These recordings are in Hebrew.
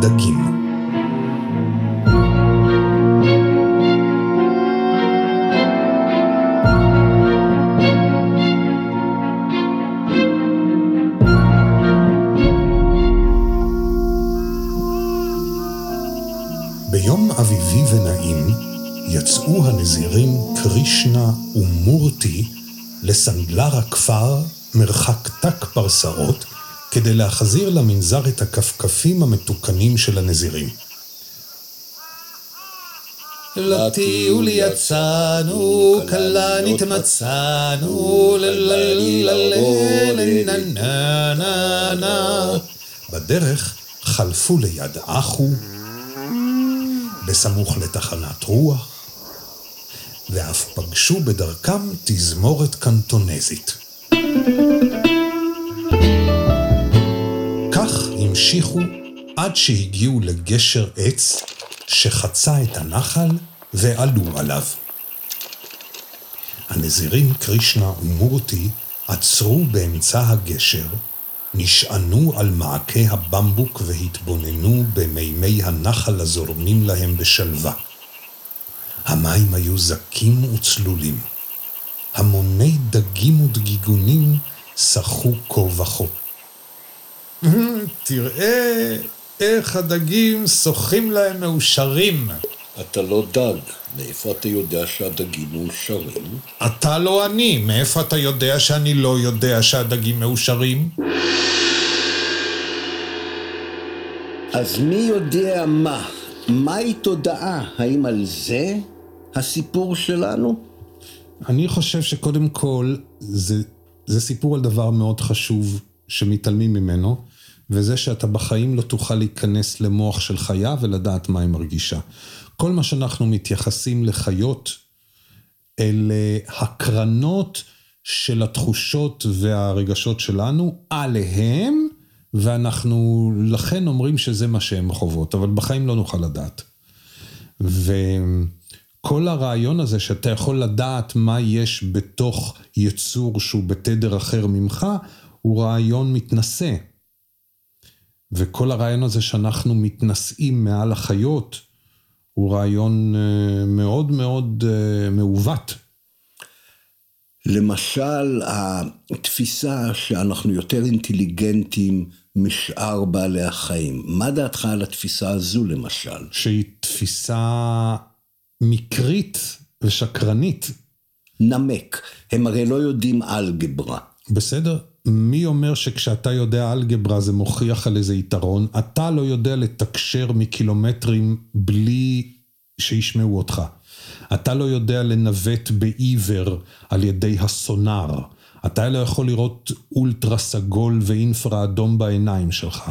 דגים. ביום אביבי ונעים יצאו הנזירים קרישנה ומורטי לסנדלר הכפר מרחק ת"ק פרסאות כדי להחזיר למנזר את הכפכפים המתוקנים של הנזירים. לטיול יצאנו, כלנית מצאנו, בדרך חלפו ליד אחו, בסמוך לתחנת רוח, ואף פגשו בדרכם תזמורת קנטונזית. כך המשיכו עד שהגיעו לגשר עץ שחצה את הנחל ועלו עליו. הנזירים קרישנה ומורטי עצרו באמצע הגשר, נשענו על מעקה הבמבוק והתבוננו במימי הנחל הזורמים להם בשלווה. המים היו זכים וצלולים. המוני דגים ודגיגונים שחו כה וכה. תראה איך הדגים שוחים להם מאושרים. אתה לא דג, מאיפה אתה יודע שהדגים מאושרים? אתה לא אני, מאיפה אתה יודע שאני לא יודע שהדגים מאושרים? אז מי יודע מה? מהי תודעה? האם על זה הסיפור שלנו? אני חושב שקודם כל זה, זה סיפור על דבר מאוד חשוב שמתעלמים ממנו, וזה שאתה בחיים לא תוכל להיכנס למוח של חיה ולדעת מה היא מרגישה. כל מה שאנחנו מתייחסים לחיות, אלה הקרנות של התחושות והרגשות שלנו עליהם, ואנחנו לכן אומרים שזה מה שהן חוות, אבל בחיים לא נוכל לדעת. וכל הרעיון הזה שאתה יכול לדעת מה יש בתוך יצור שהוא בתדר אחר ממך, הוא רעיון מתנשא. וכל הרעיון הזה שאנחנו מתנשאים מעל החיות, הוא רעיון מאוד מאוד מעוות. למשל, התפיסה שאנחנו יותר אינטליגנטים משאר בעלי החיים. מה דעתך על התפיסה הזו למשל? שהיא תפיסה מקרית ושקרנית. נמק. הם הרי לא יודעים אלגברה. בסדר. מי אומר שכשאתה יודע אלגברה זה מוכיח על איזה יתרון? אתה לא יודע לתקשר מקילומטרים בלי שישמעו אותך. אתה לא יודע לנווט בעיוור על ידי הסונאר. אתה לא יכול לראות אולטרה סגול ואינפרה אדום בעיניים שלך.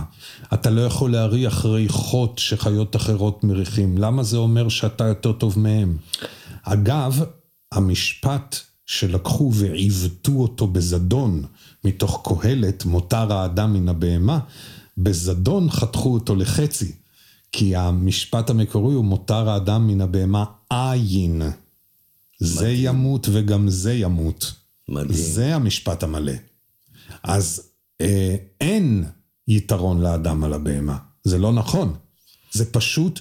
אתה לא יכול להריח ריחות שחיות אחרות מריחים. למה זה אומר שאתה יותר טוב מהם? אגב, המשפט שלקחו ועיוותו אותו בזדון מתוך קהלת, מותר האדם מן הבהמה, בזדון חתכו אותו לחצי. כי המשפט המקורי הוא מותר האדם מן הבהמה עין. זה ימות וגם זה ימות. מדהים. זה המשפט המלא. אז אה, אין יתרון לאדם על הבהמה. זה לא נכון. זה פשוט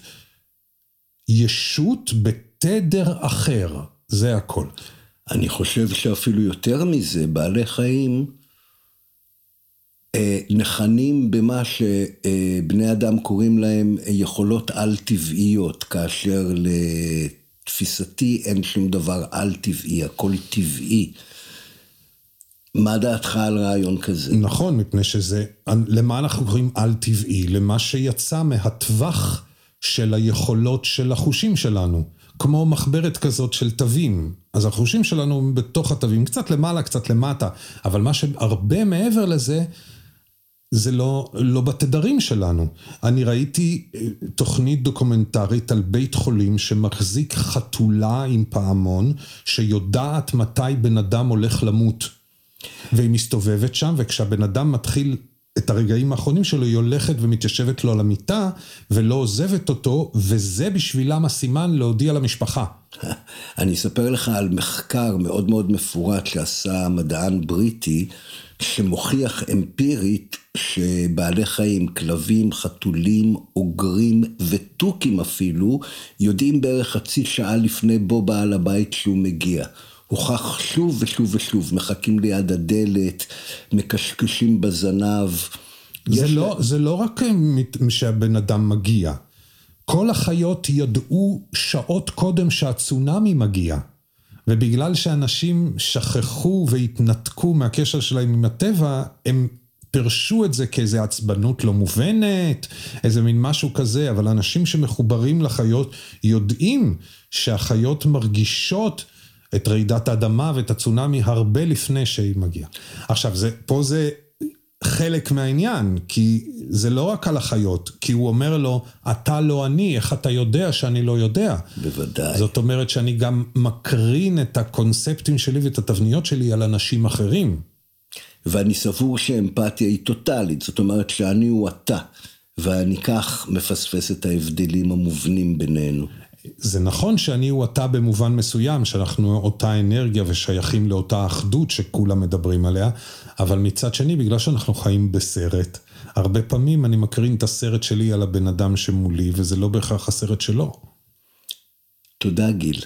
ישות בתדר אחר. זה הכל. אני חושב שאפילו יותר מזה, בעלי חיים אה, נכנים במה שבני אדם קוראים להם יכולות על-טבעיות, כאשר לתפיסתי אין שום דבר על-טבעי, הכל טבעי. מה דעתך על רעיון כזה? נכון, מפני שזה, למה אנחנו קוראים על-טבעי? למה שיצא מהטווח של היכולות של החושים שלנו. כמו מחברת כזאת של תווים. אז החושים שלנו הם בתוך התווים, קצת למעלה, קצת למטה, אבל מה שהרבה מעבר לזה, זה לא, לא בתדרים שלנו. אני ראיתי תוכנית דוקומנטרית על בית חולים שמחזיק חתולה עם פעמון, שיודעת מתי בן אדם הולך למות. והיא מסתובבת שם, וכשהבן אדם מתחיל את הרגעים האחרונים שלו, היא הולכת ומתיישבת לו על המיטה, ולא עוזבת אותו, וזה בשבילם הסימן להודיע למשפחה. אני אספר לך על מחקר מאוד מאוד מפורט שעשה מדען בריטי, שמוכיח אמפירית שבעלי חיים, כלבים, חתולים, אוגרים ותוכים אפילו, יודעים בערך חצי שעה לפני בו בעל הבית שהוא מגיע. הוכח שוב ושוב ושוב, מחכים ליד הדלת, מקשקשים בזנב. זה לא, זה לא רק שהבן אדם מגיע. כל החיות ידעו שעות קודם שהצונאמי מגיע. ובגלל שאנשים שכחו והתנתקו מהקשר שלהם עם הטבע, הם פירשו את זה כאיזה עצבנות לא מובנת, איזה מין משהו כזה, אבל אנשים שמחוברים לחיות יודעים שהחיות מרגישות את רעידת האדמה ואת הצונאמי הרבה לפני שהיא מגיעה. עכשיו, זה, פה זה חלק מהעניין, כי זה לא רק על החיות, כי הוא אומר לו, אתה לא אני, איך אתה יודע שאני לא יודע? בוודאי. זאת אומרת שאני גם מקרין את הקונספטים שלי ואת התבניות שלי על אנשים אחרים. ואני סבור שאמפתיה היא טוטאלית, זאת אומרת שאני הוא אתה, ואני כך מפספס את ההבדלים המובנים בינינו. זה נכון שאני הוא אתה במובן מסוים, שאנחנו אותה אנרגיה ושייכים לאותה אחדות שכולם מדברים עליה, אבל מצד שני, בגלל שאנחנו חיים בסרט, הרבה פעמים אני מקרין את הסרט שלי על הבן אדם שמולי, וזה לא בהכרח הסרט שלו. תודה, גיל.